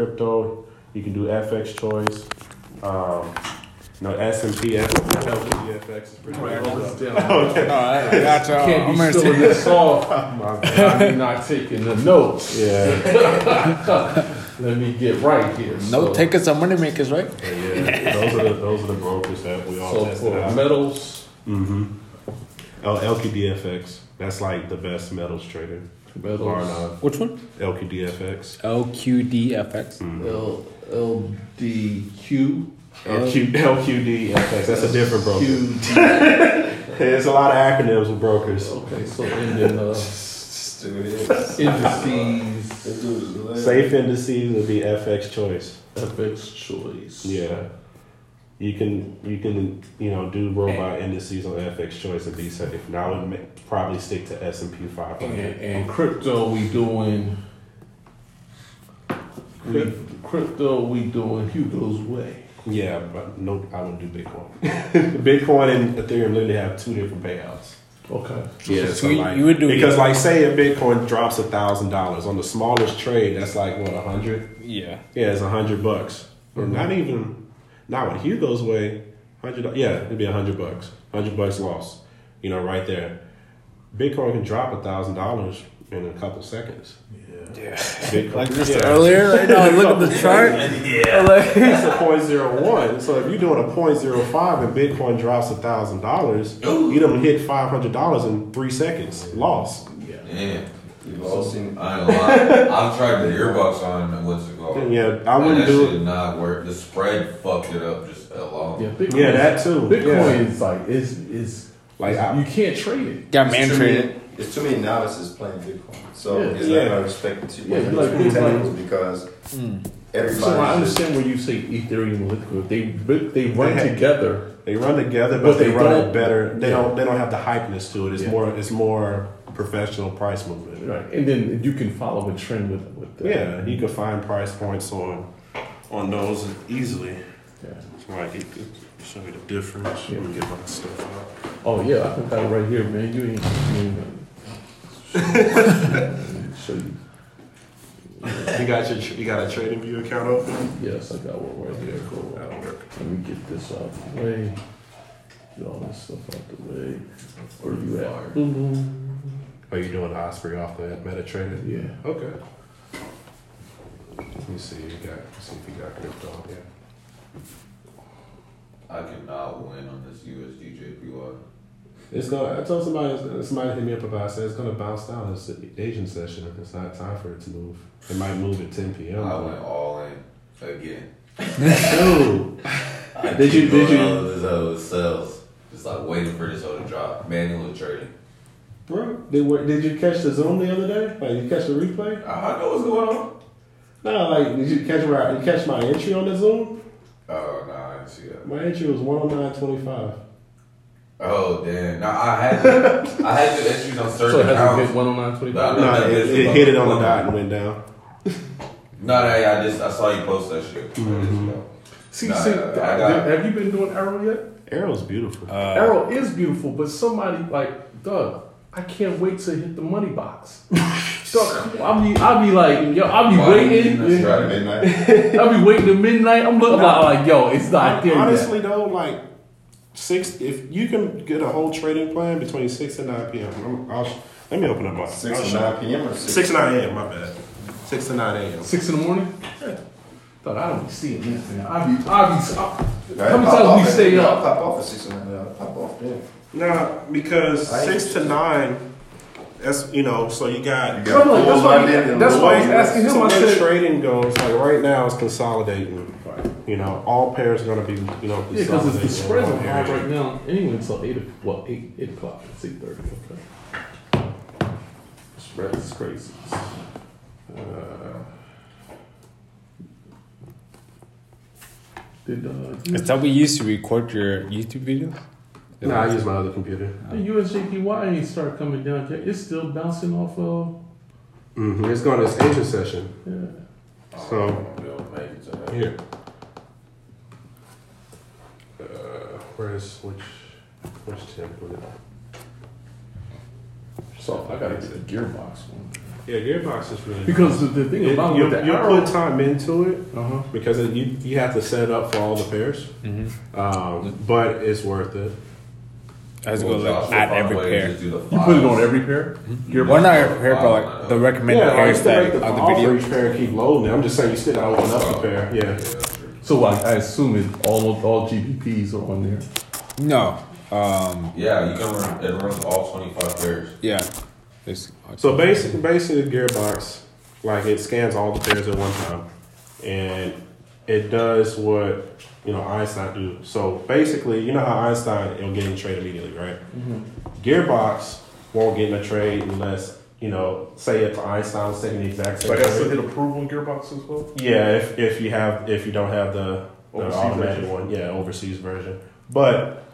crypto. You can do FX choice. Um, no S and P FX is pretty much hold this stuff. down. Okay. All right, I got y'all. Can't I'm be gonna spilling take this off. My bad. I'm not taking the notes. Yeah. Let me get right here. no So- takers are money makers, right? yeah. Those are the those are the brokers that we all So for out. metals, Mm-hmm. Oh, LQDFX. That's like the best metals trader. Bar metals, none. Which one? LQDFX. LQDFX. Mm. L LDQ. LQ, LQDFX. That's a different broker. QD. There's a lot of acronyms with brokers. Okay, so and then uh, indices, This dude is hilarious. Safe indices would be FX choice. FX choice. Yeah. You can you can you know do robot indices on FX choice and be safe. Now I would ma- probably stick to S and P 500. and crypto, we doing. We, crypto, we doing Hugo's way. Yeah, but no, I wouldn't do Bitcoin. Bitcoin and Ethereum literally have two different payouts. Okay. Yeah, So you- you would do because like say a Bitcoin drops a thousand dollars on the smallest trade, that's like what a hundred. Yeah. Yeah, it's a hundred bucks. Or mm-hmm. Not even, not with Hugo's way. Hundred, yeah, it'd be a hundred bucks. Hundred bucks lost. You know, right there. Bitcoin can drop a thousand dollars in a couple seconds. Yeah. Bitcoin, Like just yeah. earlier, right now, look at the chart. Yeah. Like, It's a point zero one. So if you're doing a point zero five and Bitcoin drops a thousand dollars, you don't hit five hundred dollars in three seconds. Lost. Yeah. Yeah. You've all seen. I ain't gonna lie. I've tried the earbucks on what's it called? Yeah, I And wouldn't that do shit it. did not work. The spread fucked it up just alone. Yeah, Bitcoin. Yeah, that too. Bitcoin Yeah. is like is is Like, I- you can't trade it. got man too traded. many- It's too many novices playing Bitcoin, so Yeah. it's Yeah. not gonna respect the Yeah, like- like, like- because Mm. everybody. So I just- understand where you say Ethereum and Bitcoin. They they run They- together. They run together, but, But they, they run it better. They Yeah. don't. They don't have the hypeness to it. It's Yeah. more. It's more professional price movement. Right. And then you can follow a trend with with that. Yeah, you can find price points on on those easily. Yeah. So like, it could show you the difference. Yeah. Let me get my stuff out. Oh yeah, I can got it right here, man. You ain't. You ain't uh, show you. You got your. You got a trading view account open. Yes, I got one right here. Cool. That'll work. Let me get this out of the way. Get all this stuff out the way. Where you at? Boom, boom. Are you doing Osprey off the MetaTrader? Yeah. Okay. Let me see. You got. See if you got crypto. Yeah. I cannot win on this USDJPY. It's gonna. I told somebody. Somebody hit me up about. it, said it's gonna bounce down. It's the Asian session. It's not time for it to move. It might move at 10 p.m. I went all in again. Dude, I Did you- keep did going you- on This hoe with sales. Just like waiting for this hoe to drop. Manual trading. Bro, did, what- did you catch the Zoom the other day? Like, you catch the replay? I I know what's going on. No, like, did you catch where I, you catch my entry on the Zoom? Oh no, I didn't see that. My entry was 109.25. Oh damn! Now I had to, I had the entries on certain So it hasn't accounts. hit one on nine twenty Nah, five. No, that it, it hit it on the dot and went down. No, no, yeah, I just I saw you post that shit. Mhm. See, Nah, see, I got- have you been doing Arrow yet? Arrow's beautiful. Uh, Arrow is beautiful, but somebody like Doug, I can't wait to hit the money box. so I'll be, I'll be like, yo, I'll be Why waiting. didn't you Try to midnight. I'll be waiting to midnight. I'm looking Nah. like, yo, it's not there yet. Honestly, though, like, six, if you can get a whole trading plan between 6 and 9 p.m., I'm, I'll, let me open up my Six I'll to show nine p.m. or six. 6 to 9 a.m., my bad. 6 to 9 a.m. Six in the morning. Doug, I don't be seeing this, man. I be, I'll be. I, Right, how many times we stay up? I'll pop off at six and nine. I'll pop off. Yeah. No, because I 6 to 9, that's, you know, so you got. You got I'm like, full that's why- that's why I way- was asking him, So I where said- trading goes, like right now, it's consolidating. Right. You know, all pairs are going to be, you know, Yeah, because the consolidating. spreads are high right now. Anyway, until eight. o- Well, eight eight o'clock. It's eight thirty. Okay. The spread is crazy. Uh, did uh, Is that we used to record your YouTube videos? Nah, I use my other computer. the USJPY ain't start coming down yet? It's still bouncing off of. Mm-hmm. It's going to its Asian session. Yeah. So- I'm gonna make it to that. Here. Uh, where's which which template? So I gotta get the gearbox one. Yeah, gearbox is really Because the, the thing It- about you, the you arrow, put time into it uh-huh. because it, you you have to set it up for all the pairs, Mm-hmm. um, but it's worth it. I was Well, going Josh like will add find every pair. to do the You put it on every pair. Gearbox. Well, not every pair, but like the recommended yeah, pairs you still make that the on the video. each pair keep loading. I'm just saying you still gotta open up the pair. Yeah. So like, I assume it all all GPPs are on there. No. Um. Yeah, you can run. It runs all twenty five pairs. Yeah. It's, So basically, basically, the gearbox, like it scans all the pairs at one time, and it does what you know Einstein do. So basically, you know how Einstein it'll get in the trade immediately, right? Mm-hmm. Gearbox won't get in a trade unless you know, say if Einstein was taking the exact same. So I got to trade. hit approve on Gearbox as well. Yeah, if if you have if you don't have the, the Overseas automatic version. one, yeah, overseas version. But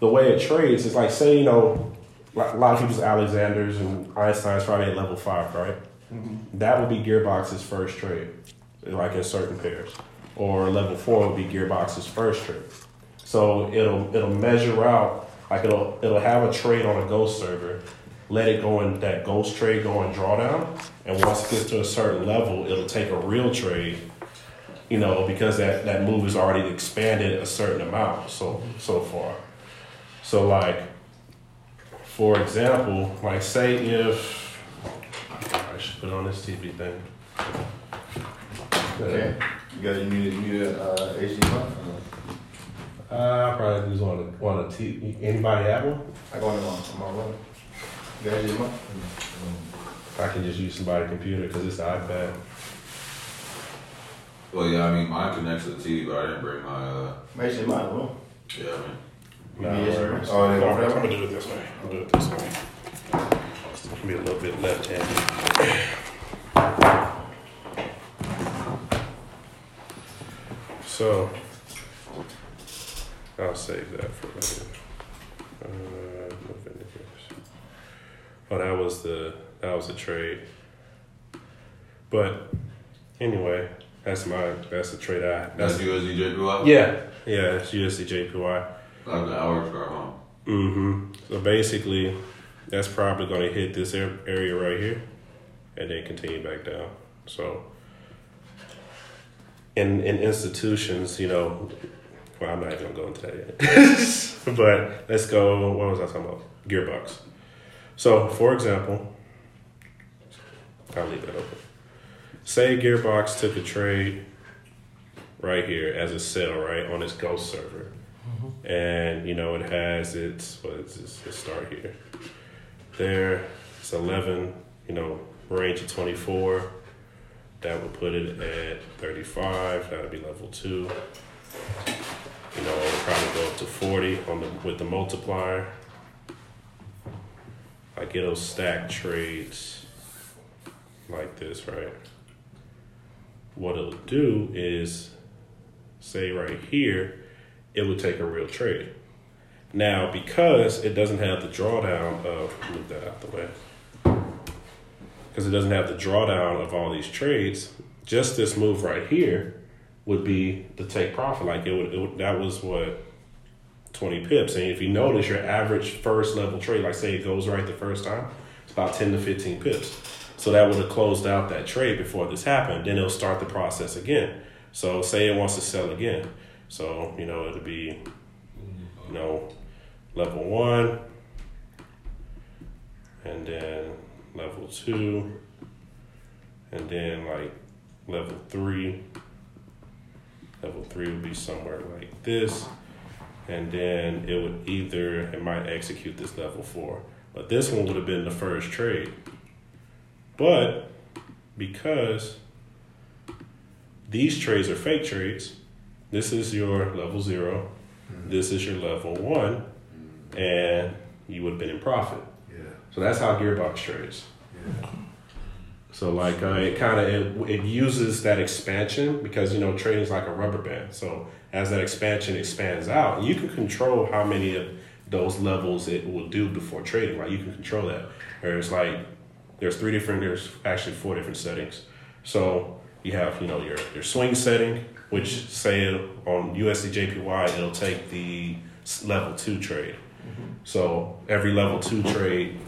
the way it trades is like say you know, like a lot of people's Alexander's and Einstein's probably at level five, right? Mm-hmm. That would be Gearbox's first trade, like in certain pairs, or level four would be Gearbox's first trade. So it'll it'll measure out like it'll it'll have a trade on a Ghost server, let it go in that Ghost trade go in drawdown, and once it gets to a certain level, it'll take a real trade, you know, because that that move has already expanded a certain amount so so far. So like, for example, like say if I should put on this TV thing. Okay. You got your muted, muted uh, HDMI? Uh, I probably just want to want to T. Anybody have one? I go on the on my run. You got HD month? I can just use somebody's computer because it's the iPad. Well, yeah, I mean, mine connects to the TV, but I didn't bring my. uh My HDMI, bro. Yeah, I mean, Yeah, yeah. I'm Oh, they gonna do it this way. I'll do it this way. It's gonna be a little bit left-handed. So, I'll save that for later. Uh. Oh, that was the that was the trade. But anyway, that's my that's the trade I that's that's USD JPY. yeah yeah it's USD JPY. I have the hours car home. Mm-hmm. So basically, that's probably going to hit this area right here, and then continue back down. So, in in institutions, you know, well, I'm not even going to go into that yet. but let's go. What was I talking about? Gearbox. So, for example, I'll leave that open. Say Gearbox took a trade right here as a sell, right on its Ghost server mm-hmm. and you know it has its what is this? Let's start here. There, it's eleven. You know, range of twenty four. That would put it at thirty five. That would be level two. You know, it would probably go up to forty on the with the multiplier. I get those stack trades like this, right? What it'll do is say right here, it would take a real trade. Now, because it doesn't have the drawdown of, move that out the way, because it doesn't have the drawdown of all these trades, just this move right here would be the take profit. Like it would, it would that was what, 20 pips. And if you notice your average first level trade, like say it goes right the first time, it's about 10 to 15 pips. So that would have closed out that trade before this happened. Then it'll start the process again. So say it wants to sell again. So, you know, it'll be, you know, level one, and then level two, and then like level three. Level three would be somewhere like this, and then it would either, it might execute this level four. But this one would have been the first trade. But because these trades are fake trades, this is your level 0 mm-hmm. this is your level one, mm-hmm. and you would have been in profit. So that's how Gearbox trades. So like uh, it kind of it, it uses that expansion because you know trading is like a rubber band. So as that expansion expands out, you can control how many of those levels it will do before trading. Like you can control that. There's like there's three different. There's actually four different settings. So you have you know your your swing setting, which say on USD JPY it'll take the level two trade. So every level two trade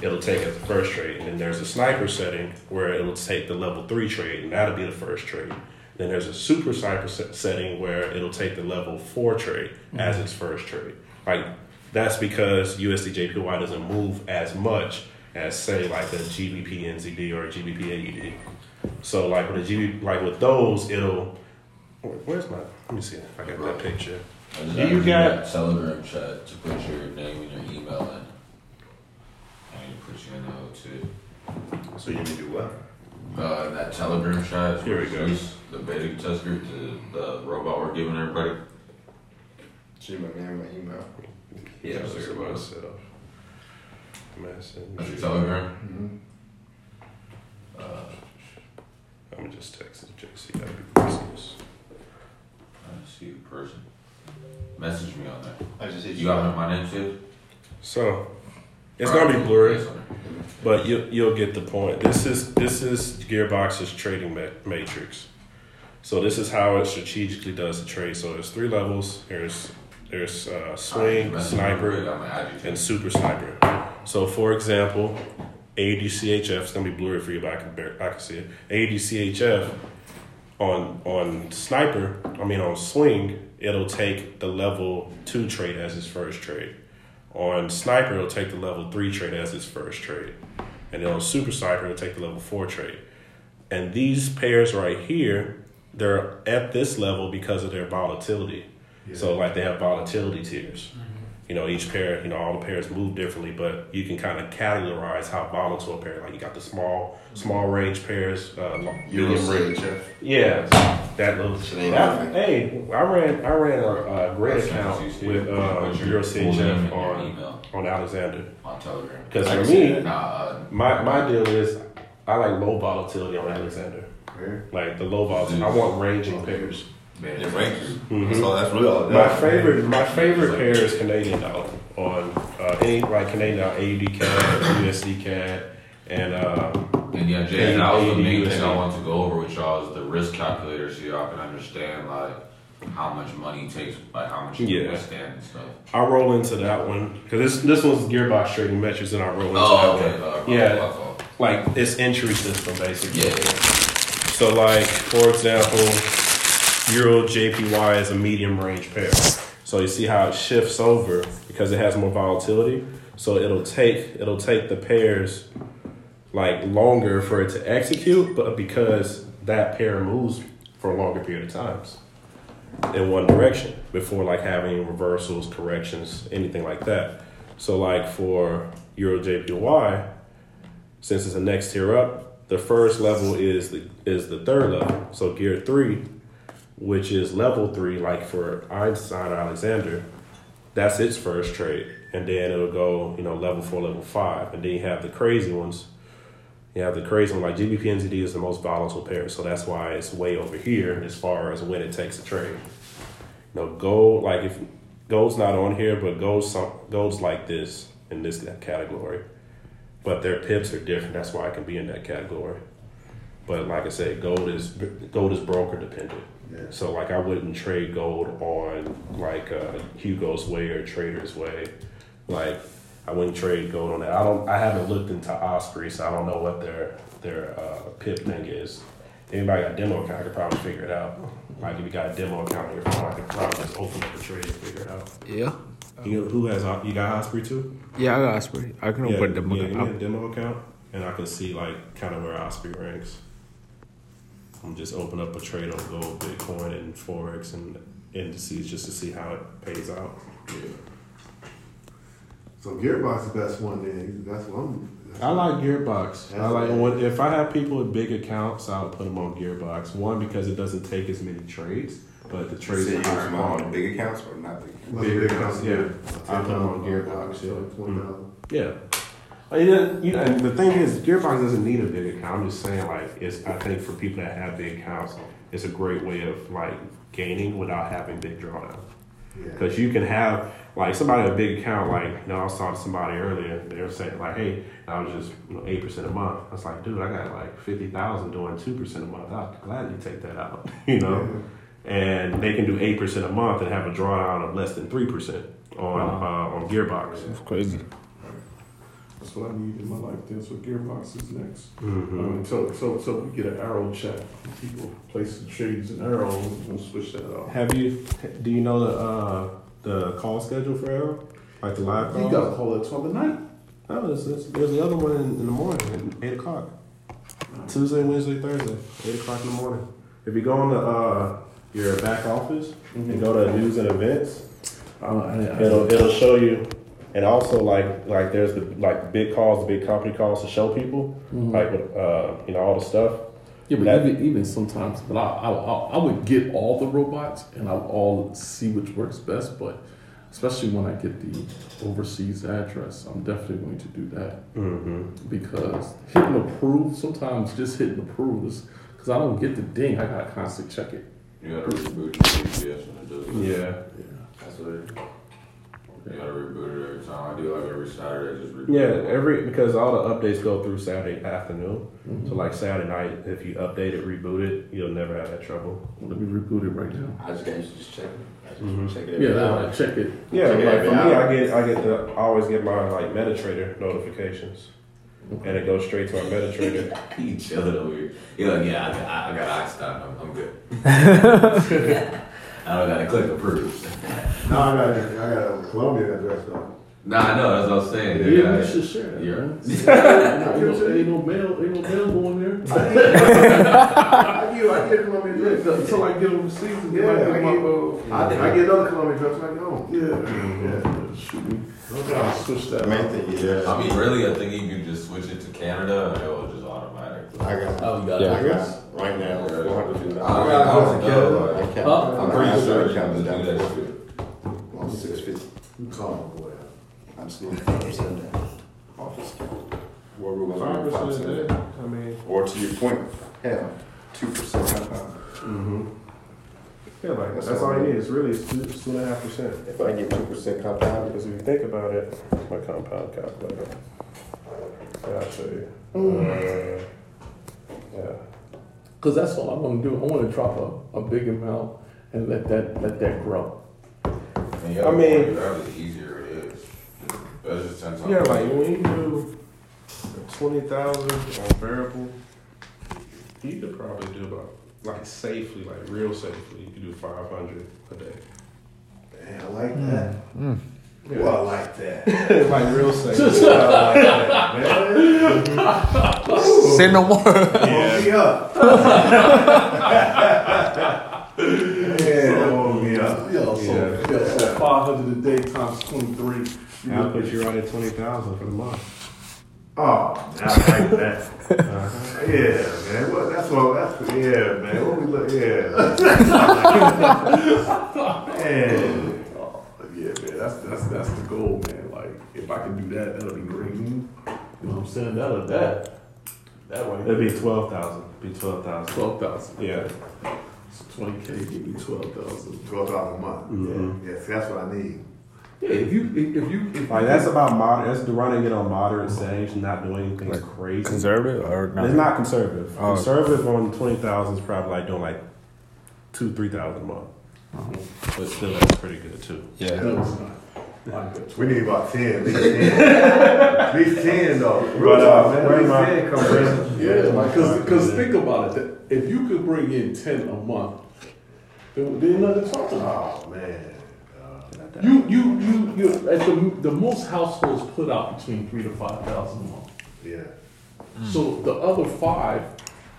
it'll take as the first trade. And then there's a sniper setting where it'll take the level three trade, and that'll be the first trade. Then there's a super sniper se- setting where it'll take the level four trade mm-hmm. as its first trade. Like that's because USDJPY doesn't move as much as say like a GBP NZD or a GBP AUD. E So like with a GB, like with those, it'll. Where's my? Let me see. if I got that picture. Do you added got- Telegram chat to put your name and your email in. I need to put you in there too. So you can do what? Uh, that Telegram chat. Here we go. Zeus, The beta test group, the, the robot we're giving everybody. She my name, my email. Yeah, Just sure, about boss. set up. Message. That's your Telegram. Mm-hmm. Uh, I'm just texting JC. That'd be Christmas. I see you in person. Message me on that. I just hit You You got my name saved? So it's gonna be blurry. But you, you'll get the point. This is this is Gearbox's trading ma- matrix. So this is how it strategically does the trade. So there's three levels. There's there's uh, swing, Message me real sniper, quick, I'm gonna add you to and super sniper. So for example, ADCHF is gonna be blurry for you, but I can bear, I can see it. ADCHF on on sniper, I mean on swing, it'll take the level two trade as its first trade. On sniper, it'll take the level three trade as its first trade, and then on super sniper, it'll take the level four trade. And these pairs right here, they're at this level because of their volatility. So like they have volatility tiers. Mm-hmm. You know, each pair, you know, all the pairs move differently, but you can kind of categorize how volatile a pair. Like you got the small, small range pairs, uh, medium range. CHF. Yeah, that little. Shit ain't That, nothing. hey, I ran, I ran a, a great That's account you with uh, Put your Euro full name and CHF your on email on Alexander. on Telegram. Because for me, Nah, uh, my my deal is I like low volatility on Alexander. Where? Like the low volatility, I want ranging pairs. Man, rankers. Mhm. So that's really all. My favorite, my favorite pair is Canadian dollar on uh, any like Canadian dollar, AUD CAD, USD CAD, and um, And yeah, Jay, that was the main thing I wanted to go over with y'all is the risk calculator so y'all can understand like how much money it takes, like how much you Yeah. can withstand and stuff. I roll into that one because this this one's gearbox trading metrics, and I roll into Oh, that okay. one. Uh, Yeah. Like it's entry system basically. Yeah. So like for example, Euro JPY is a medium range pair. So you see how it shifts over because it has more volatility. So it'll take it'll take the pairs like longer for it to execute, but because that pair moves for a longer period of times in one direction before like having reversals, corrections, anything like that. So like for Euro JPY, since it's a next tier up, the first level is the is the third level. So gear three, which is level three, like for Einstein Alexander, that's its first trade. And then it'll go, you know, level four, level five. And then you have the crazy ones. You have the crazy one, like GBP NZD is the most volatile pair, so that's why it's way over here as far as when it takes a trade. You know, gold, like if gold's not on here, but gold's some gold's like this in this category. But their pips are different. That's why I can be in that category. But like I said, gold is gold is broker dependent. Yeah. So like I wouldn't trade gold on like uh, Hugo's Way or Trader's Way. Like I wouldn't trade gold on that. I don't. I haven't looked into Osprey, so I don't know what their their uh, pip thing is. Anybody got a demo account? I could probably figure it out. Like if you got a demo account on your phone, I could probably just open up the trade and figure it out. Yeah. You, who has you got Osprey too? Yeah, I got Osprey. I can Yeah, open them yeah, give me a demo account, and I can see like kind of where Osprey ranks. I'm just open up a trade on gold, Bitcoin, and forex and indices just to see how it pays out. Yeah. So Gearbox is the best one then. That's what I'm. That's I like Gearbox. I like when, if I have people with big accounts, I'll put them on Gearbox. One because it doesn't take as many trades, but the trades Say are you higher use quality. on big accounts or not big? Well, Big big accounts, accounts, yeah. yeah. I put them on Gearbox, yeah. Twenty dollars. Mm-hmm. Yeah. I mean, you know, and the thing is, Gearbox doesn't need a big account. I'm just saying, like, it's. I think for people that have big accounts, it's a great way of like gaining without having big drawdown. Yeah. Because you can have like somebody with a big account, like you know, I was talking to somebody earlier. They were saying like, "Hey, I was just you know eight percent a month." I was like, "Dude, I got like fifty thousand doing two percent a month. I'll gladly take that out." you know, and they can do eight percent a month and have a drawdown of less than three percent on uh, on Gearbox. It's crazy. That's what I need in my life. That's what Gearbox is next. Mm-hmm. mean, so, so, so we get an arrow check. People place the shades and arrows and switch that out. Have you? Do you know the uh, the call schedule for Arrow? Like the live call? You got a call at twelve at night. No, there's, there's, there's the other one in, in the morning at eight o'clock. Tuesday, Wednesday, Thursday, eight o'clock in the morning. If you go on the uh, your back office and go to news and events, I, I, it'll it'll show you. And also like like there's the like big calls, the big company calls to show people like with, uh, you know all the stuff. Yeah, but That- even, even sometimes, but I, I, I I would get all the robots and I would all see which works best. But especially when I get the overseas address, I'm definitely going to do that Mm-hmm. because hitting approve sometimes just hitting approve is because I don't get the ding. I gotta constantly check it. You gotta reboot your VPS when it does it. Yeah. That's what it is. You gotta reboot it every time. I do like every Saturday, just reboot Yeah, it. every because all the updates go through Saturday afternoon. Mm-hmm. So like Saturday night, if you update it, reboot it, you'll never have that trouble. Let me reboot it right now. I just got used to just checking. I just Mhm. check it every Yeah, hour. I check it. Yeah, Check it like every for me. I get I get the I always get my like MetaTrader notifications, and it goes straight to my MetaTrader. He chilling over here. He like, yeah, I got, I, I got Einstein. I'm, I'm good. I don't gotta click approve. No, I got, I got a Colombian address though. Nah, I know. That's what I'm saying. Yeah, dude. you I- should share that. Yeah. man. ain't, no, ain't no mail, ain't no mail going there. I get, I get Colombian address. Yeah, Until I get overseas and Yeah, get I get, my uh, I, I get another Colombian address when I get home. yeah, yeah. Shoot me. I'll switch that. Main out. thing, yeah. I mean, really, I think you can just switch it to Canada and it will just automatically. I got, Oh, you got Yeah. I got right now. Yeah. 400 I I don't got know. I can't. Huh? I'm pretty sure it comes down Do to that shit. I'm six feet. You call my boy. I'm still five percent down. Office. What we Five percent a day. I mean, Or to your point, hell, two percent compound. mm-hmm. yeah, like that's, all you need. It's really it's two, two and a half percent. If I get two percent compound, Because if you think about it, my compound calculator. Yeah, I'll show you. Uh, yeah. Cause that's all I want to do. I want to drop a, a big amount and let that let that grow. I mean- the more the easier it is. That's just ten times. Yeah, like when you do twenty thousand on variable, you could probably do about like safely, like real safely. You could do five hundred a day. Man, I like mm, that. Mm. Yeah. Well, I like that. like real safe. I like that, man. Say no more. Woke me up. yeah, woke me up. Yo, so, Yeah. so 500 a day times 23. You I'll look put you right at twenty thousand for the month. Oh, I like that. Yeah, man. What? That's what. That's yeah, man. What we look? Yeah. man. Oh, yeah, man, that's that's that's the goal, man. Like, if I can do that, that'll be great. You know what I'm saying? That'll that that way. It'd be twelve thousand. Be twelve thousand. twelve thousand. Yeah. So twenty k give me twelve thousand. Twelve dollars a month. Mhm. Yeah. Yes, that's what I need. Yeah, if you if, if you if Like that's about moderate. That's the running it on moderate settings, not doing anything Like crazy. Conservative or not? It's not conservative. Oh. Conservative on twenty thousand is probably like doing like two, three thousand a month. But still, that's pretty good too. Yeah. no, it's not. Like that. We need about ten. At least ten. At least ten though. Real But, uh, man. bring At least my- ten come. Yeah, cause, cause Yeah. think about it. If you could bring in ten a month, then then nothing to talk about. Oh man. You, you, you, you. At the the most households put out between three to five thousand a month. Yeah. So the other five,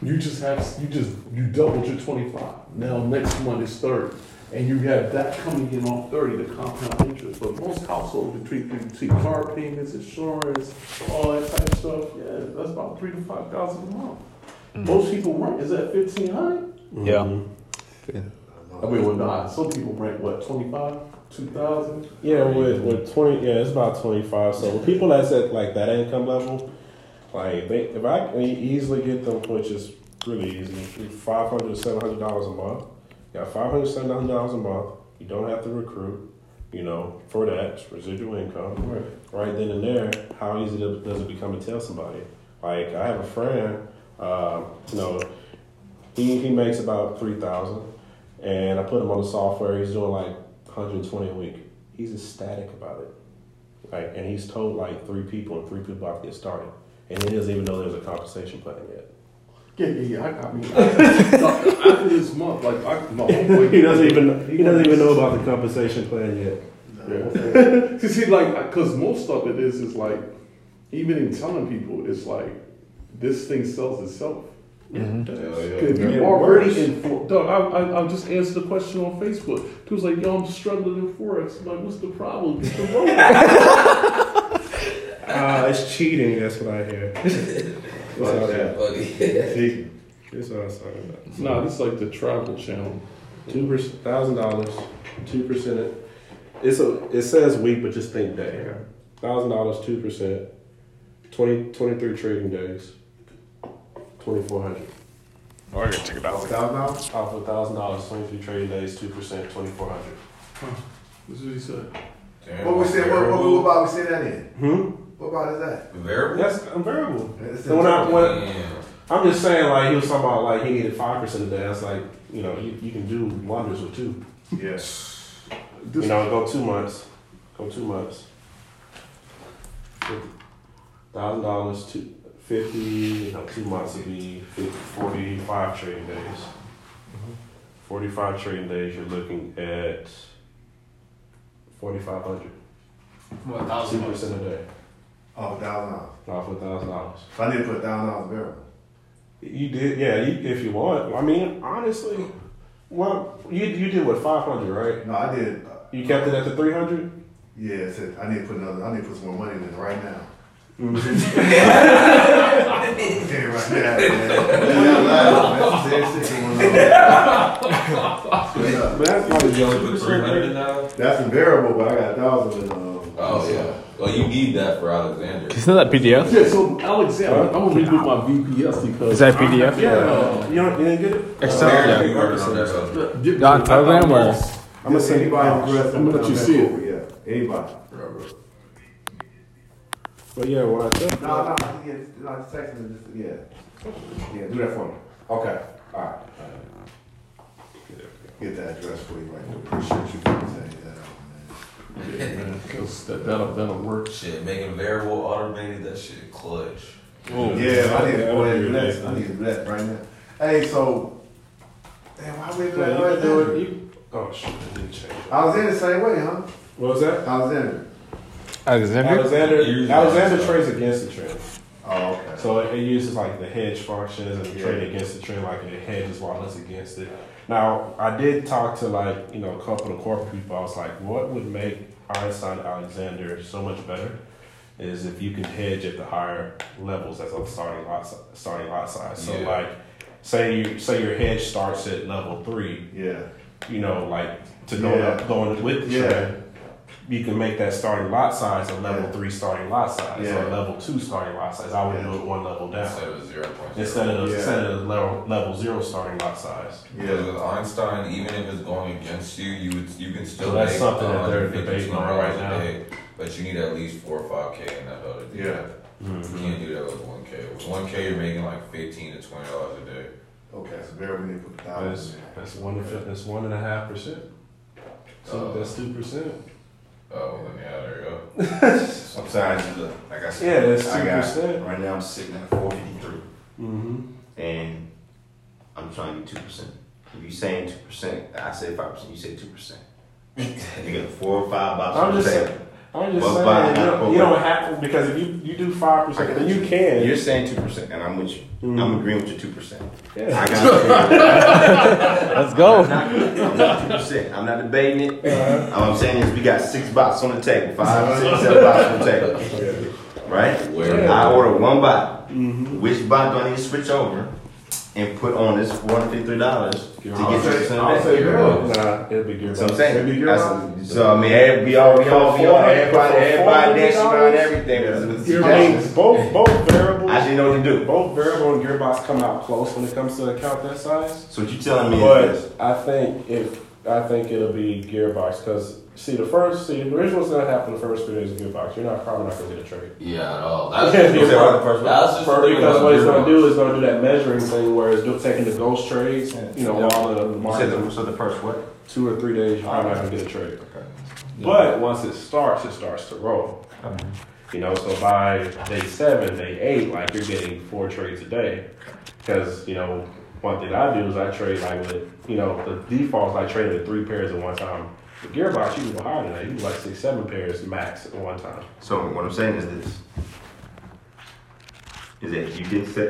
you just have you just you doubled your twenty five. Now next month is thirty, and you have that coming in on thirty, the compound interest. But most households between between car payments, insurance, all that type of stuff, yeah, that's about three to five thousand a month. Most people rent is at fifteen hundred. Yeah. Mhm. I mean, well, not some people rent what twenty five, two thousand. Yeah, with, with twenty, yeah, it's about twenty five. So with people that's at like that income level, like they, if I can easily get them, which is really easy, five hundred to seven hundred dollars a month. You got five hundred, seven hundred dollars a month. You don't have to recruit. You know, for that it's residual income. Right. right then and there, how easy does does it become to tell somebody? Like I have a friend, uh, you know, he he makes about three thousand, and I put him on the software. He's doing like 120 a week. He's ecstatic about it. right? and he's told like three people, and three people about to get started, and he doesn't even know there's a compensation plan yet. Yeah, yeah, yeah. I, I mean, after this month, like, I, my homeboy, he doesn't even he doesn't even know about the compensation plan yet. Yeah. See, see, like, because most of it is, is like, even in telling people, it's like, this thing sells itself. If Yeah, you it already in for, dog, I, I, I just answered the question on Facebook. He was like, yo, I'm struggling in Forex. I'm like, what's the problem? Get the road. Ah, it's cheating. That's what I hear. What's all that. Funny. That's what I was talking about. nah, this is like the travel channel. Two percent, thousand dollars, two percent. It's a. It says week, but just think day. Thousand dollars, two percent. 20, 23 trading days. Twenty four hundred. Oh, I gotta check it out. Thousand dollars? Off of thousand dollars, twenty three trading days, two percent, twenty four hundred. This is what he said. Damn, What we say, what, what, what about we say that in? Hmm. What about is that? Variable? That's a variable. It's So when I when Damn. I'm just saying, like he was talking about, like he needed five percent a day. I was like, you know, you, you can do wonders with two. Yes. You know, go two months. Go two months. Thousand dollars, two fifty. You know, two months would be 50, 45 trading days. Forty-five trading days. You're looking at forty-five hundred. What Two thousand bucks? percent a day. Oh, thousand dollars. Off a thousand dollars. So I need to put a thousand dollars variable. You did, yeah. You, if you want, I mean, honestly, well, you you did what five hundred, right? No, I did. uh, You kept it at the three hundred. Yeah, it said I need to put another. I need to put some more money in it right now. Yeah, right now, man. Yeah, man. That's dead sick one, though. But that's like You only put three hundred now? That's a variable, but I got a thousand in. Um, Oh yeah. Well, you need that for Alexander. Isn't that PDF? Yeah, so Alexander, I'm gonna reboot my VPS because Is that PDF? Yeah, you don't, you didn't get it. Excel? Alexander, Yeah. you working on that subject. Not Telegram or- I'm gonna Just send anybody you. interested. I'm gonna let you see it. Yeah, anybody. But yeah, what I took. No, no, yeah, just, no, just text me. Just, yeah, yeah, do that for me. Okay. All right. Get that address for you right there. Appreciate you for saying that, oh, man. man, 'cause that, that'll, that'll work. Shit, making variable automated, that shit clutch. Yeah, I need to go ahead and do that. I need to do that right now. Hey, so, damn, why we do Yeah, that you right can do it. oh shit, I didn't change. I was in the same way, huh? What was that? I was in it. Alexander? Alexander. Alexander trades against the trend. Oh, okay. So it, it uses like the hedge functions and Yeah. trade against the trend, like it hedges while it's against it. Now, I did talk to like, you know, a couple of corporate people. I was like, what would make Einstein Alexander so much better is if you can hedge at the higher levels as a starting lot, starting lot size. So Yeah. like, say you say your hedge starts at level three, Yeah. you know, like to go Yeah. up, going with the Yeah. trend, you can make that starting lot size a level Yeah. three starting lot size or Yeah. a level two starting lot size. I would Yeah. do it one level down Instead of zero point instead of Yeah. instead of level, level zero starting lot size. Because Yeah. with Einstein, even if it's going against you, you would you can still So that's make something that they're 150 debating on right a now. day, But you need at least four or five k in that other. thing. Yeah. Mm-hmm. You can't do that with one k. With one k, you're making like fifteen to twenty dollars a day. Okay, so there we put the That's thousand in. that's one and that's one and a half percent. So Uh, that's two percent. Oh, well, yeah, there you go. I'm sorry, look, like I said. Yeah, that's I got- 2%. Right now, I'm sitting at four fifty-three, Mm-hmm. and I'm trying to get two percent. If you saying two percent, I say five percent. You say two percent. You got four or five boxes I'm just saying. I'm just Well, saying fine, you, don't, you don't have to because if you, you do five percent, I then got you can. You're saying two percent, and I'm with you. Mhm. I'm agreeing with your two percent. yeah. I got Let's go. I'm not two percent. I'm not debating it. All I'm saying is we got six boxes on the table, five, six, seven boxes on the table, right? Where I order one bot. Mm-hmm. Which bot do I need to switch over and put on this four hundred fifty-three dollars to get say, percent I'll of say that? girl. Nah, it'll be. That's what I'm saying. It'll be That's- gearbox. so I mean, every- we all, we all, we all, everybody, everybody dancing around everything. with I mean, both both variables. I didn't know what to do. Both variable and gearbox come out close when it comes to an account that size. So what you telling me is? But I think if I think it'll be gearbox because see the first see the original's gonna happen the first three days of gearbox. You're not probably not gonna get a trade. Yeah, at all. That's Yeah, just, yeah. that's just the First, thing because what it's gonna do is gonna do that measuring thing where it's do, taking the ghost trades. You know, while the You said the, so the first what? two or three days, you're probably not gonna get a trade. Okay. But once it starts, it starts to roll. You know, so by day seven, day eight, like you're getting four trades a day. Because, you know, one thing I do is I trade like with, you know, the defaults I trade with three pairs at one time. The gearbox, you can go higher than that. You can like six, seven pairs max at one time. So what I'm saying is this: is that you can set,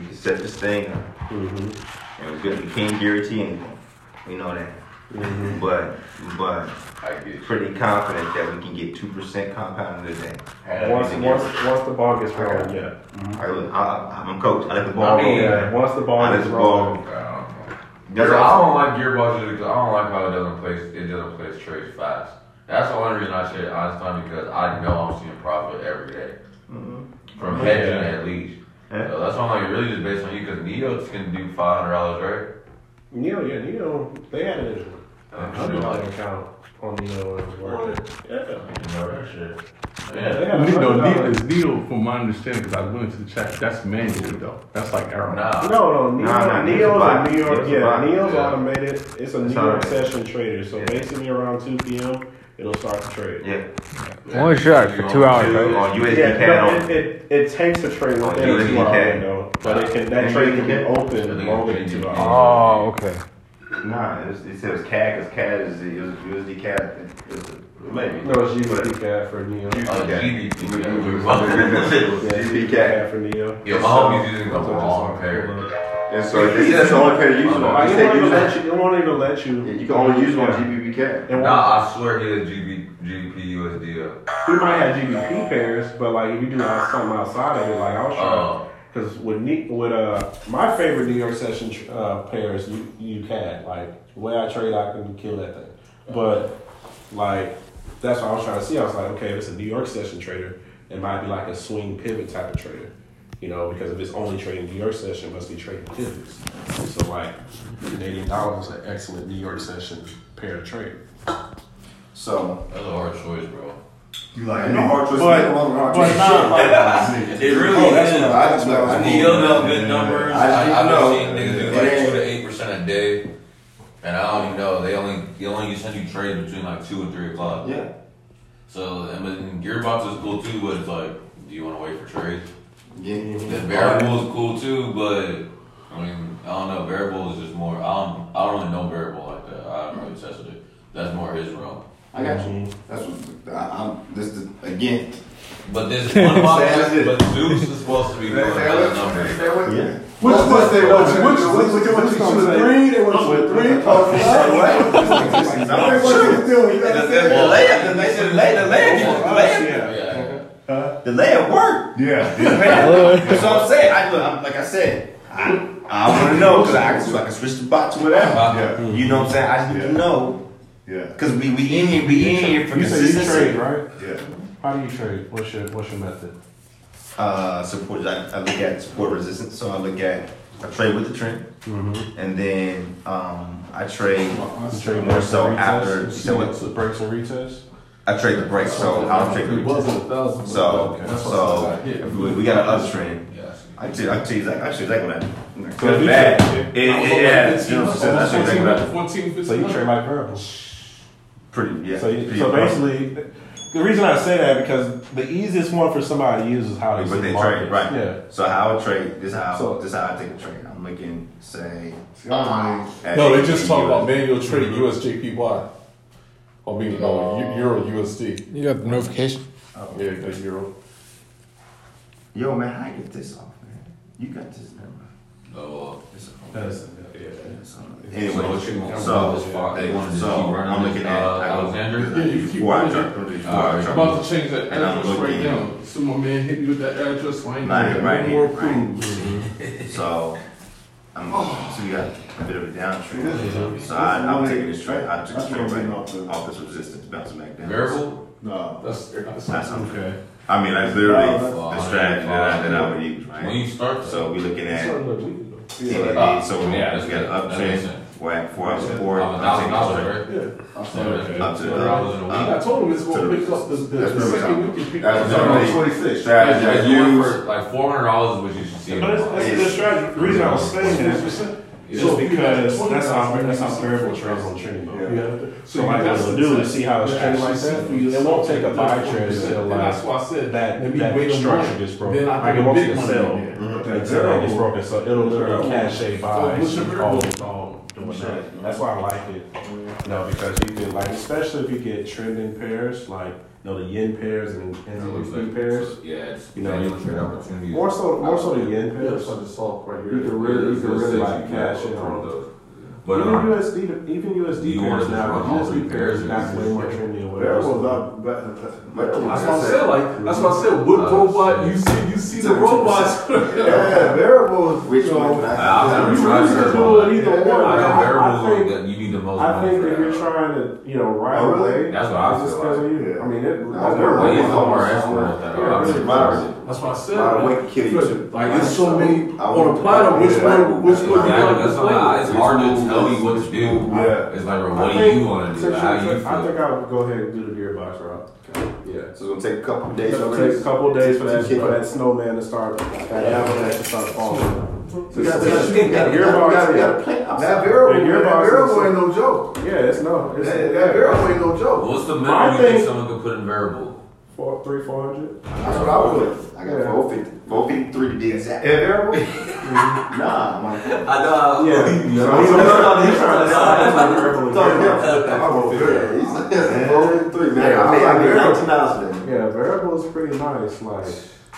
you can set this thing up, Mm-hmm. and it's good. You can't guarantee anything. We know that, Mm-hmm. but but I get pretty confident that we can get two percent compounded a day. Once, once, once the ball gets rolling, yeah. I, I, I'm coach. I let the ball I roll. mean, Yeah, once the ball gets the rolling. Because I don't like gearboxes because I don't like how it doesn't place it doesn't place trades fast. That's the only reason I say Einstein because I know I'm seeing profit every day. From hedging at least. Yeah. So that's why I'm like really just based on you because Neo can do five hundred dollars right? Neo, yeah, Neo, they had a right? hundred dollar account on Neo and it was worth it. Yeah. You know that shit. Yeah, they had a Neo, hundred Neo, dollar. is Neo, from my understanding, because I went into the chat, that's manual though. That's like arrow. Nah. No, no, Neo, Nah, nah, Neo's Neo's a a New York, Neo's a yeah, bot. Neo's Yeah. automated. It's a It's New York session trader. So basically around 2 p.m., it'll start to trade. Yeah. Only shot for two hours, right? On USD Yeah, CAD no, it, it, it takes a trade within a two hour can. window, but it can, that You trade really can be can. open longer than two hours. Oh, okay. Nah, it's, it says CAD because CAD is the USD CAD. It's a, maybe. No, it's GBP CAD for Neo. Uh, Okay. GBP. GBP CAD. CAD for Neo. Yo, my homie's using the wrong pair. And so this is the only pair to use it on. Like, You it said won't even use let you, it won't even let you. Yeah, you can only use it on GBP CAD. Nah, I swear he is GB, GBP USD. uh. We might have GBP pairs, but like if you do something outside of it, like I'll show. Oh. Because with with uh my favorite New York session uh, pairs, you you can like the way I trade, I can kill that thing. But like that's what I was trying to see. I was like, okay, if it's a New York session trader, it might be like a swing pivot type of trader. You know, because if it's only trading New York session, it must be trading pivots. So like Canadian dollars is an excellent New York session pair to trade. So That's a hard choice, bro. You like No, hard choice. but- make a hard but choice. not like- It really Bro, that's is. what I just know. I need to know good numbers. I- I, I I've know. been seeing niggas do Yeah. like two to eight percent a day, and I don't even know. They only they only send you trades between like two and three o'clock. yeah, So I mean, Gearbox is cool too, but it's like, do you want to wait for trades? yeah. The variable is cool too, but I mean, I don't know. Variable is just more. I don't. I don't really know variable like that. I haven't really tested it. That's more his realm. I got you. That's what I, I'm. This is again. But this one box, but Zeus is supposed to be doing other numbers. Yeah. Which What- was they? what- Which what- which what- what- what- which what- was what- three? They went With- to three. with- Oh, Well, layup, the layup, the layup, the layup, Yeah. yeah. The layup worked. Yeah. That's what I'm saying. I look, I'm, like I said, I, I want to know because I, can- so I can switch the bot to whatever. Yeah. You know what I'm saying? I just need to know Yeah. because we we in here, we in here for You say you trade, right? Yeah. How do you trade? What's your what's your method? Uh, support. I, I look at support resistance. So I look at I trade with the trend, Mm-hmm. and then um, I trade You trade more so and after. retests? You said what? So breaks and retests. I trade the break. So I'll trade the It retest. wasn't. So That's so if we, we got an uptrend. Yeah. I tell you, I tell you exactly. I tell you exactly what happened. So Good, bad. trade- It, it, yeah, you know, what I'm saying? I tell you what happened. 14, So you trade like variables. Pretty, yeah. So, you, pretty so basically, the reason I say that because the easiest one for somebody to use is how they But they markets. trade, right? Yeah. So how I trade, this how So- this how I take a trade. I'm looking, say, at No, they just AUD. talk about manual trading mm-hmm. USJPY. I mean, no, Eu- Euro USD. You got the notification? Oh. Yeah, the Euro. Yo, man, how I get this off, man? You got this number. Oh, This is- That's, yeah. so Anyway, what you want so. They want to so keep running I'm looking at uh, Alexander. Yeah, you keep Four hour running. chart, I'm gonna do four Alright. hour I'm about to change that I'm address right looking- now. So my man hit me with that address, so I ain't Right, gonna right, get more right. So, I'm, so you got a bit of a downtrend. So I, I'm taking this trade, I took this trade right off this resistance, bouncing back down. Variable. No. That's, that's That's not Okay. I mean, that's literally Oh, the strategy that I, that I would use, right? When you start, So we're looking at Started like a. Yeah, so we got an good. That makes uptrend. Sense. We're at four hour support. I'm a I'm thousand dollars, right? Yeah. So Up to the- four dollars in. I told him it's gonna pick up the, the, the second week. pick That's up. only 26. Strategy Like, I you use. like four hundred dollars is what you should see. But it's, it's a good strategy. The reason I was saying that Just So if you had because that's how that's how you variable trades on trending mode. Yeah. Yeah. So like what it'll do to see how it's trending like that, it won't take a buy trend until And that's why I said that let that wait structure month. gets broken. Then I Like can it won't big take a money sell in there. But that until that gets broken. So it'll literally cache So buys what's and variable? all all doing that. That's why I like it. You know, because you can like especially if you get trending pairs like you know the yen pairs and NZXT pairs. Yeah, it's You know, you trade opportunities. More so more so the yen Yeah, pairs. so I just saw it right You can really you can really like cash in on those. But But even um, USD, even USD you pairs now, run but all USD three pairs pairs got way more trendy or variables whatever. up, but, but, That's but, what I said. Like that's what I said. What Uh, robot you see? You see the robots. yeah, variables, Which you one? know, can I- I've never You tried really can do it either one. I man. know I, I variables think that you need the most I money think for if you're trying to, you know, right Oh, really? away, That's what I it's just feel like. you. Yeah. I mean, it, No, like, there Well, was he's no more more expert that. Yeah, I'm really. surprised. That's what I said. By the man. way, kill you too. Like it's so many on would- the platter. Which Yeah. one? Which one you Exactly, to that's play? why it's hard to tell you what to do. Yeah. It's like, what do you want to do? since How you- you I think I would go ahead and do the gearbox route. Yeah. So it's gonna take a couple of days. It'll already. take a couple of days for that, for that snowman to start, that avalanche to start falling. We got, we got, we got, we got, we got, we a plan. That sorry. variable, Yeah, that gearbox is- variable ain't no joke. Yeah, it's no, it's, That, that variable ain't no joke. What's the I minimum you think think- someone could put in variable? Four, three, four hundred. That's what I would put. I got Yeah. 450. 453 to be exact. And variable? Nah, I'm I know. Yeah. So he's trying to decide between variable and gearbox. I will figure it. he's 453, man. I made, I made 19 dollars today. Yeah, variable is pretty nice. Like,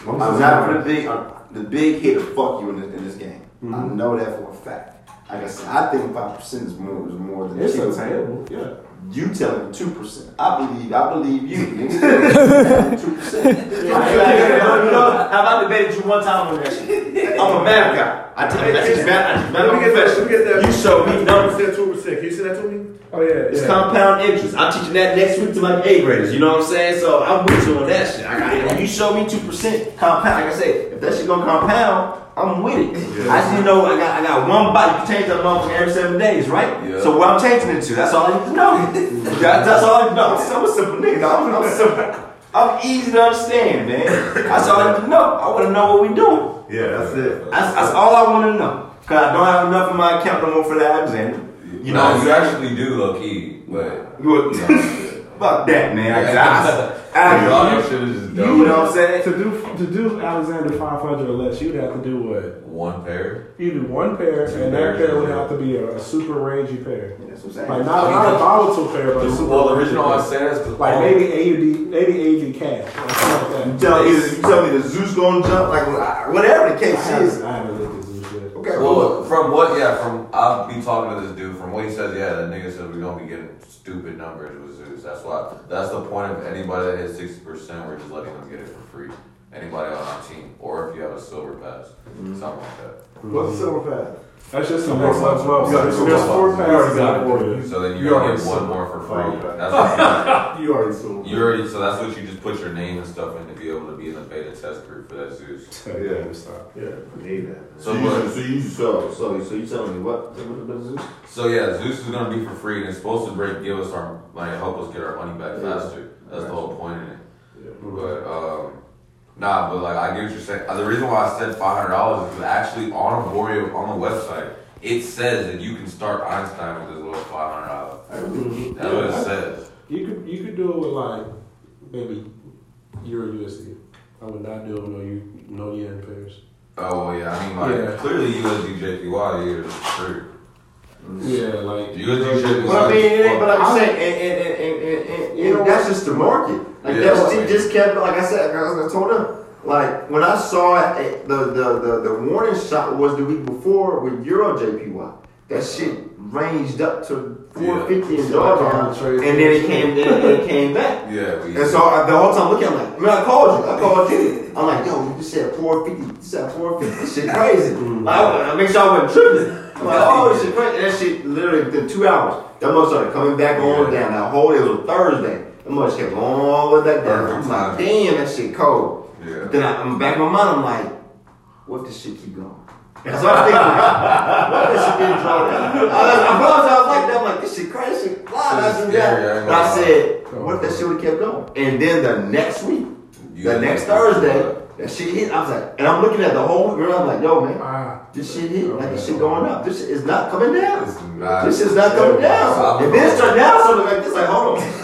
I'm not for the big, the big hit to fuck you in this, in this game. I Mhm. know that for a fact. Like I said, I think five percent is more is more than it's attainable. Yeah. You telling me two percent? I believe, I believe you. Two percent. You know, have I debated you one time on that shit? I'm a math guy. I tell you, teach math. I teach math. Let me get that, let me get that. You showed me numbers. percent, two percent. Can you say that to me? Oh yeah. It's yeah. compound interest. I'm teaching that next week to my eighth graders. You know what I'm saying? So I'm with you on that shit. I got, when you show me two percent compound, like I said, if that shit gonna compound, I'm with it. I just need to know I got I got one bite. You change that motherfucker every seven days, right? Yeah. So what I'm changing it to, that's all I need to know. That- that's all I need to know. I'm a simple nigga. I'm, I'm simple. I'm easy to understand, man. That's all I need to know. I want to know what we doing. Yeah, that's it. That's, that's all I want to know. Cause I don't have enough in my account no more for the Alexander. You know, no, you actually do low key, but Good. Fuck that, man. I, I, I, all I, that shit is just you, you know what I'm saying? To do to do Alexander 500 or less, you'd have to do what? One pair. You do one pair, Two and that pair would have to be a, a super rangy pair. That's what I'm saying. Like not, not a volatile pair, but a super Well, the rangy reason I pair. say that is Like maybe AUD, maybe AV cash, or something like You tell me, you tell me the Zeus gonna jump, like whatever the I case is. I haven't looked at Zeus yet. Okay, Well, from what, yeah, from I'll be talking to this dude. From what he says, yeah, that nigga said we don't be getting stupid numbers with Zeus. That's why. That's the point of anybody that hits sixty percent. We're just letting them get it for free. Anybody on our team, or if you have a silver pass, mm-hmm. something like that. What's a silver pass? That's just the next level up. You got it. So there's four You already passes got on it. So then You you already already get one sold. more for free. Okay. That's what You already sold. you, you already. So that's what you just put your name and stuff in to be able to be in the beta test group for that Zeus. Yeah, stop. Yeah, I need that. So, you, so you so so so you telling me what? what Zeus? so yeah, Zeus is gonna be for free, and it's supposed to break, give us our like help us get our money back Yeah. faster. That's the whole point in it. But um, nah, but like I get what you're saying. The reason why I said five hundred dollars is because actually on Amorio on the website it says that you can start Einstein with as little as five hundred dollars. That's what Yeah, it says. You could you could do it with like maybe Euro USD. I would not do it with no U, no yen pairs. Oh well, yeah. I mean, like Yeah. clearly USD JPY is free. Yeah, like USD JPY. But I mean, it ain't, but I'm saying, and, and, and, and, and, and, You know and that's just the market. Like Yeah. that's it just kept, like I said, I told them, like when I saw it, the, the the the warning shot was the week before with Euro JPY. That shit ranged up to 450 in So I drawdown, can't and then it came, then it came back. Yeah, we, And so I, the whole time looking, I'm like, man, I called you. I called you. I'm like, yo, you just said 450. You said 450. This shit crazy. Like, mm. I, I make sure I wasn't tripping. I'm like, oh, this shit crazy. And that shit literally within two hours. That mother started coming back on Yeah. down. That whole day was a Thursday. That mother kept going all the way back down. I'm like, damn, that shit cold. yeah. Then I, I'm back in my mind. I'm like, what if this shit keep going? And so I'm thinking, what if this shit didn't draw? I, I, I was like that. I'm like, this shit crazy. Shit fly. Shit is I do scary, I that. But I said, what if that shit would have kept going? And then the next week, You the next that- Thursday, That shit hit. I was like, and I'm looking at the whole girl. I'm like, yo, man, Ah, this shit hit. Like this shit going up. This shit is not coming down. Not- This is not coming down. If it start down something like this, like hold on.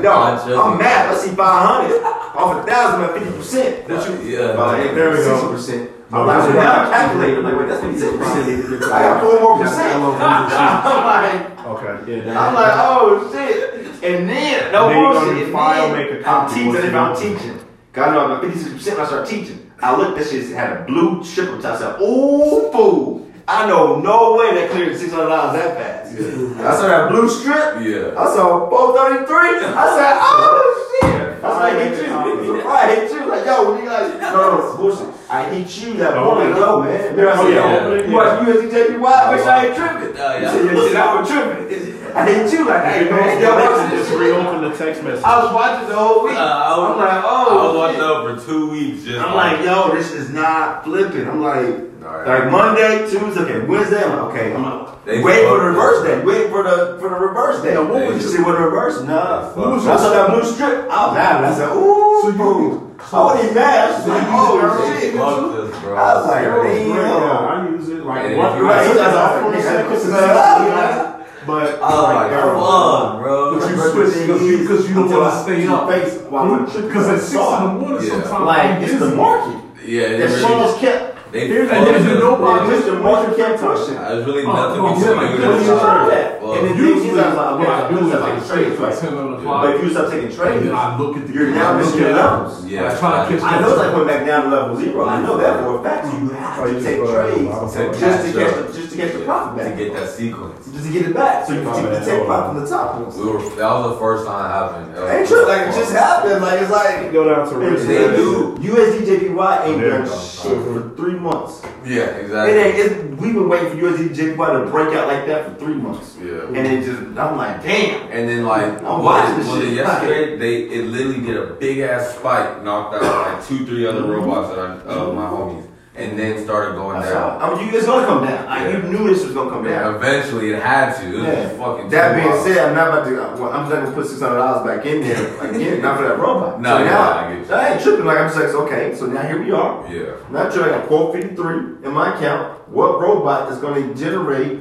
No, I'm mad. I see 500 off a thousand at 50 percent. Yeah. There we go. 60 percent. I'm like, so now I'm. I'm like, wait, that's 56 percent. I got four more percent. I'm like. Okay. Yeah, I'm like, oh shit. And then, no Then you go to bullshit. file, and make a then copy. I'm teaching What's I'm teaching. God know I'm at 56% when I start teaching. I looked, that shit had a blue strip on top. I said, ooh, fool. I know no way that cleared $600 that fast. I saw that blue strip. Yeah. I saw 433. I said, oh shit. I was like, hit you. I hit you. Like, yo, when you like, no, no, bullshit. I hit you that Oh, morning, yeah. yo, man. Then I Oh, said, yeah. yo, you watch USDJPY, I wish I ain't tripping. Oh, yeah, You yeah. said, you said I was tripping. I hit you like, hey, man, yo, watch Just shit. reopen the text message. I was watching the whole week. Uh, I was, I'm like, oh. I was oh, watching shit. up for two weeks just. I'm like, yo, this is not flipping. I'm like, Alright. like Monday, Tuesday, okay, Wednesday. I'm like, okay, I'm like, They wait for the reverse day. Wait for the for the reverse day. Yeah, what Did was you see what the reverse? Nah. What was I saw that blue strip. I was mad. I said, ooh, So you- fool. I wasn't even mad. I was like, oh shit. Fuck this, bro. I was like, Yeah, damn. I use it like And one you- right, Right, that's that's all Oh all 40 seconds. Yeah. But I was like, like, fuck, bro. But you switch because you, because you don't want to stay up. Face while hmm? I'm Because at six in the morning, Yeah. sometimes Like I'm it's the busy. market. Yeah, That they shit really just kept. they Here's- fucked and then us. nobody- Just the market kept pushing. There's really Oh, nothing come we can yeah, do like, with yeah, this. yeah, shit. yeah. Well, And then- Usually, These are like, what I do is like I take trades, trades like right? 10 on Yeah. But if you start taking And trades, then I look at the you're now I look missing your at- levels. Yeah, I try to catch I know it's like went back down to level zero. I know that for a fact. You have Oh, to take go, trades I'll just to cash catch up. the, just to the profit to get that sequence. Just to get it back, so you can take take profit from the top. We were that was the first time it happened. That Ain't true, like it just happened. Like it's like go down to they do. USDJPY ain't done it go. shit for three months. Yeah, It exactly. ain't. It's, we've been waiting for USDJPY to break out like that for three months, Yeah. and it just I'm like, damn. And then like I'm watching it, this shit. yesterday? They it literally did a big ass spike, knocked out like two, three other robots that are uh, my homies, and then started going I down. saw. I mean, you, it's gonna come down. Like, Yeah. you knew this was gonna come down. And eventually it had to. It was Yeah. just fucking. That too being wild. said, I'm not about to. Well, I'm just gonna put six hundred dollars back in there again, not for that robot. No, so yeah, now, I get you. I ain't tripping. Like I'm just like, okay, so now here we are. Yeah. Not sure I got quote fifty three in my account. What robot is gonna generate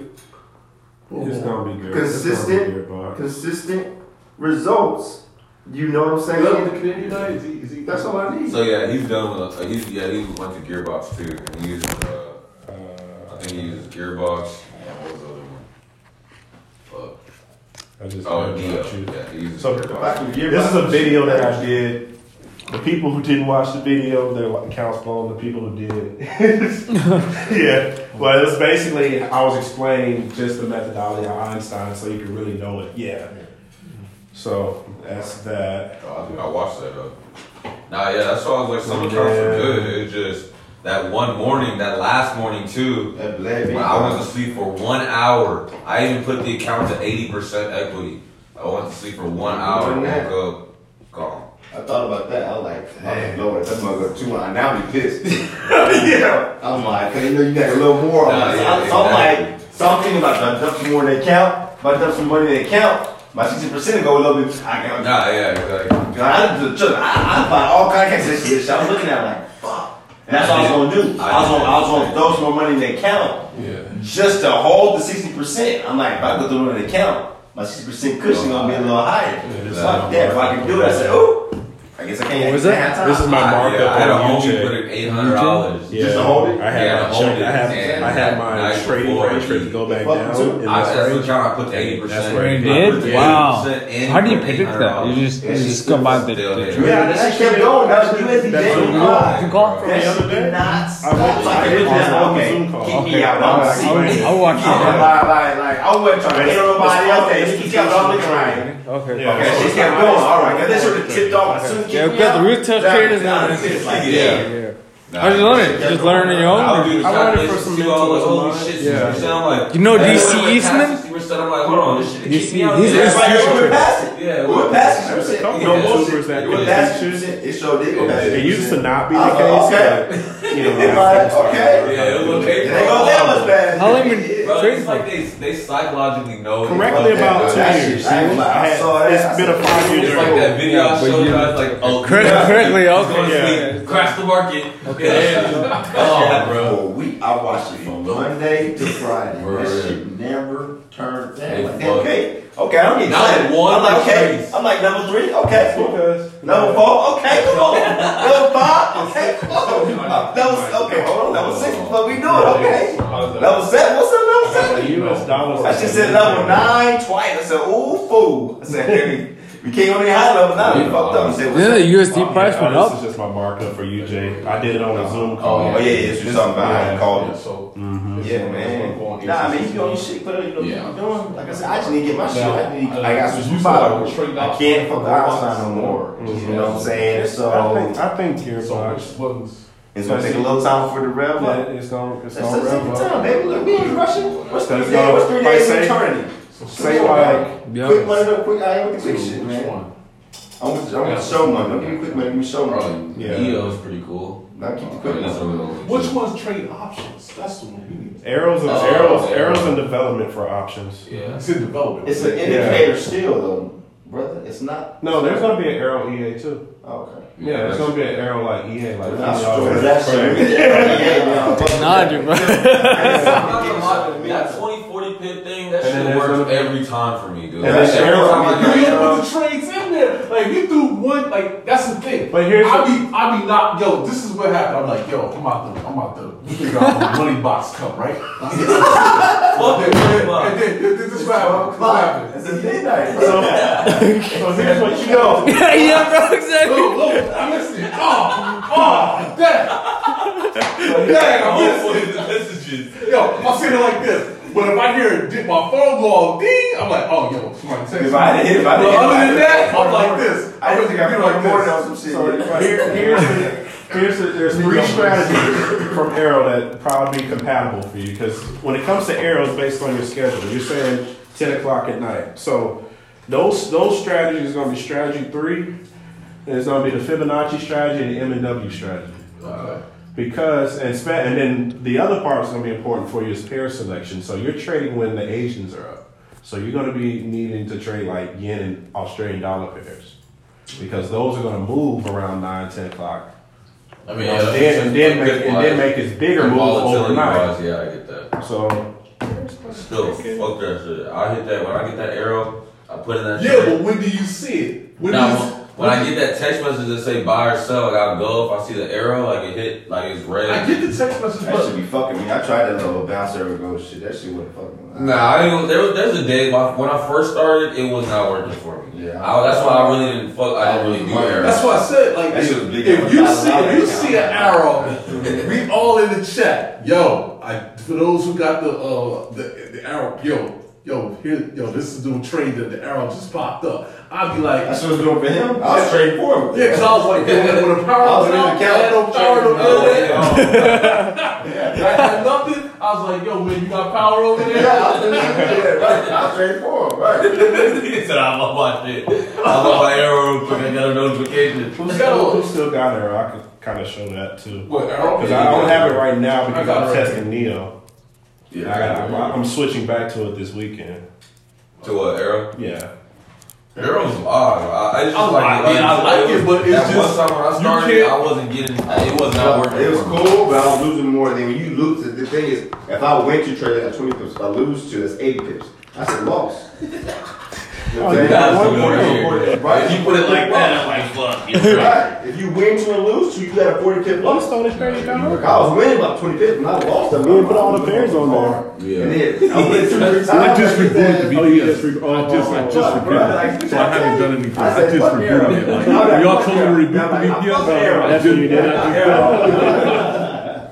It's gonna be good. Consistent. Gonna be good, consistent results? You know what I'm Is saying? that the Canadian guy? Is he, is he, That's all I need. So yeah, he's done with. Uh, he's yeah, he went to Gearbox too, and he uses. Uh, Uh, I think he uses Gearbox. And what was the other one? I just Oh, heard Dio. about you. Yeah, he uses So, Gearbox. This is a video that I did. The people who didn't watch the video, their accounts blown. The people who did, yeah. Well, it was basically I was explaining just the methodology of Einstein, so you could really know it. Yeah. So that's that. Oh, I think I watched that though. Nah, yeah, that's why I was like, some accounts are good. It's just that one morning, that last morning too. That When I went to sleep for one hour. I even put the account to eighty percent equity. I went to sleep for one hour, woke up, gone. I thought about that. I was like, oh Lord, that motherfucker too much. I now I'm pissed. yeah. I'm like, cause you know you got a little more. I'm Nah, like, yeah, so I'm exactly. like, so I'm thinking about if I dump some more in the account. If I dump some money in the account, my sixty percent go a little bit. I got. Nah, yeah, exactly. I, just, I, I find all kinds of shit. So I was looking at it like, fuck. And that's what I was gonna do. I was gonna, I was gonna throw some more money in the account Yeah. just to hold the sixty percent. I'm like, if I go through in the account, my sixty percent cushion gonna be a little higher. Fuck that. If I can do it, I said, oh, I guess I can't. What was that? have This is my I, markup yeah, I had on homie UJ. put in eight hundred dollars. Yeah, Just to hold it? I had Yeah, my hold check. it, I have I had my night trading range rate go back down too. I, this that's the range. I put to eighty That's percent. where You did? Wow. How do you put predict that? You just you just go by the, the Still Yeah, that shit kept going. That was USD. That's That what you want. You call? From the other day? not I stop. went I it was was just, on a okay, Zoom call. keep me Okay. out. I'll I'm explain it. I'll watch Yeah, it. like, like, like, I wasn't trying to hit nobody else. They just keep out all looking right. Okay. Okay, she kept going. All right, that should have tipped off. As soon as Yeah, you we got the rooftop traders now. now. It's like, Yeah. yeah. Yeah. Nah, How'd you learn it? Just learn on your own? do I learned it calculations, for some see all like, mentors of holy mine. shit, Yeah. 60%. I'm like, You know hey, DC when I went Eastman? past 60%, I'm like, hold on, this shit You kicked see, me he's- Yeah, he's- right, Right, right, we went past it. Yeah, We went past it. There's a couple No of bullshit. YouTubers that We went did past that it. It showed did go past It used to not be the uh, case, okay. But you know, like, okay. Yeah, it was okay. It ain't go that much fast. How long been Bro, trading it's like they, they psychologically know. correctly Okay, about two that years. I ain't gonna lie, I I saw that. It's been a five year It's like that video I showed you- you guys, like, oh, Correct, yeah. correctly, He's okay. going to Yeah. sleep. yeah. crash the market. Okay. Come on, bro. For a week, I watched it from Monday to Friday. Word. That shit never turned Hey, down. Like, okay, okay, I don't need Not excited. one I'm like, okay, trace. I'm like level three, okay, cool. Because Level four, okay, come on. Level five, okay, come on. Level, okay, hold on. Level six, what we doing? Okay. Level seven, what's up, level the seven? U.S. dollars. I just said level nine twice. I said, ooh, fool. I said, hey, we came on the high level now. We fucked up. I said, what's Then up? the USD price went This up. is just my markup for you, Jay. I did it on a Zoom call. Oh, yeah, yeah, it's just something about I Yeah. called Yeah, it. so. Yeah, man. Nah, I mean, you doing your shit, put it, you know Yeah. what you're doing. Like I said, I just need to get my shit. I, need, uh, I got some said bottle. I can't for fuck the robots. outside no more. You know what I'm saying? I So think I think So Gearbox. which buttons? it's gonna take a little time for the rev Yeah, it's gonna it's That's gonna the rev second up. time, baby. Look, we ain't rushing. What's three days? What's three days in eternity? Say like Yeah. Quick money, no quick. I ain't with the quick shit, Which man. one? I want, I want the show money. Don't give me quick money. Give me show money. Bro, Yeah. EO's pretty cool. Now keep the oh, quick That's money. a real- Which one's trade options? That's the one arrows and Oh, arrows yeah. arrows in development for options. Yeah. It's in development. It's an indicator still, though, brother. It's not. No, there's gonna be an arrow EA too. Oh, okay. Yeah, there's gonna be an arrow like EA like That's y'all true. got- That's true. Nah, dude, bro. That 20, 40 pip thing, that And then shit there's works gonna be- every time for me, dude. And That's then every time I You get didn't arrow. put the trades in there. Like you threw one. Like that's the thing. But here's I the- be I be not. Yo, this is what happened. I'm like, yo, I'm out the I'm out the figure out the money box come right. Fuck and it, then, fuck. and then this is what happened. What happened. It's a midnight. So so here's what you know. yeah, yeah, bro, exactly. Look, look, I missed it. Oh, oh, dang. Dang, I missed it. the messages. Yo, I'm sitting like this. But if I hear did my phone go off ding, I'm like, oh, yo, somebody text If me. I didn't hit, if I But didn't hit, other than that, I'm like this. I just got You more like more this. on some shit. So here, here's the, here's the, there's three strategies from Arrow that probably be compatible for you because when it comes to arrows based on your schedule, you're saying ten o'clock at night. So those those strategies is going to be strategy three, and it's going to be the Fibonacci strategy and the M and W strategy. Okay. Because and spe- and then the other part is going to be important for you is pair selection. So you're trading when the Asians are up. So you're going to be needing to trade like yen and Australian dollar pairs because those are going to move around 9, 10 o'clock. I mean, and, yeah, then, and, then make, and then make its bigger move volatility overnight. wise, yeah, I get that. So Still, fuck that shit. I hit that when I get that arrow. I put in that. Yeah, trade. but when do you see it? When Now, do you, when I get that text message that say buy or sell, like I'll go if I see the arrow, like it hit, like it's red. I get the text message, That should be fucking me. I tried that little bouncer and go shit. That shit wouldn't fucking. me. Nah, I didn't. There, was- there's a day when I first started, it was not working for me. Yeah. I, that's why I really didn't fuck. I didn't really do arrows. that's why I said. Like, That if, shit was big if you see if you see an arrow, we all in the chat. Yo, I for those who got the uh the, the arrow, yo, yo, here, yo, this is the trade that the arrow just popped up. I'd be like, That's what it's doing for him. I was straight forward. yeah, because I was like, yo, when, when the power I was was in out, the I had no power to build it. yeah. I had nothing. I was like, yo, man, you got power over there? Yeah, I was in the- yeah, right. I was straight forward. Right. he said, "I'm on my shit. I'm on my arrow real. I got a notification." who still, who still got Arrow? I could kind of show that too. What arrow? Because I don't have it right now because I got I'm testing Neo. Yeah, I got, I'm, I'm switching back to it this weekend. to what arrow? Yeah. Arrow's odd. I, I just I like- I mean, I like it, but it's that just- one time when I started, I wasn't getting. It was not working. It was cool, but I was losing more than when you lose. It. The thing is, if I went to trade at 20 pips, if I lose to, that's 80 pips. That's a loss. Oh, you know what I'm saying? That's one the point. weird. Right. If you put it like that, I'm like, fuck. you're right. Right. If you win to and lose to, you got a 40 pip loss. Stone is crazy I was winning about 20 pips, and I lost them. You put all the pairs on there. Yeah. And then I went two, three times. I just like, rebooted the oh, VPS. you just re- oh, I just, I just Right, rebooted it. So I haven't done anything. I I just fuck rebooted it. Like, y'all told me to Arrow. reboot the I'm VPS. fuck Arrow. Oh, I That's what you did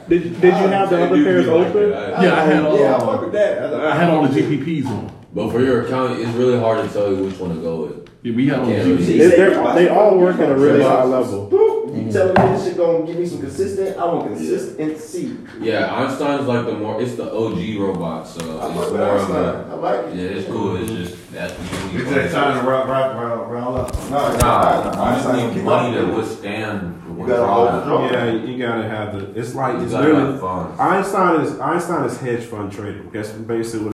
did. Did, did you have the other pairs open? Yeah, I had all. Yeah, I fuck with that. I had all the GBPs on. But for your account, it's really hard to tell you which one to go with. Yeah, we had all Yeah, GBPs. See, They- say they're- you're they all work at a really high level. You mm-hmm. telling me this shit gonna give me some consistent? I want consistency. Yeah, Einstein's like the more. It's the OG robot, so I it's fuck with more of Einstein. a. I like it. Yeah, it's cool. It's just that's the It's unique. that time to round, round, round, round up. No, it's Nah, not. you just need money to withstand You gotta hold the withdrawal. Yeah, you gotta have the. It's like You it's really fun. Einstein is Einstein is hedge fund trading. That's basically what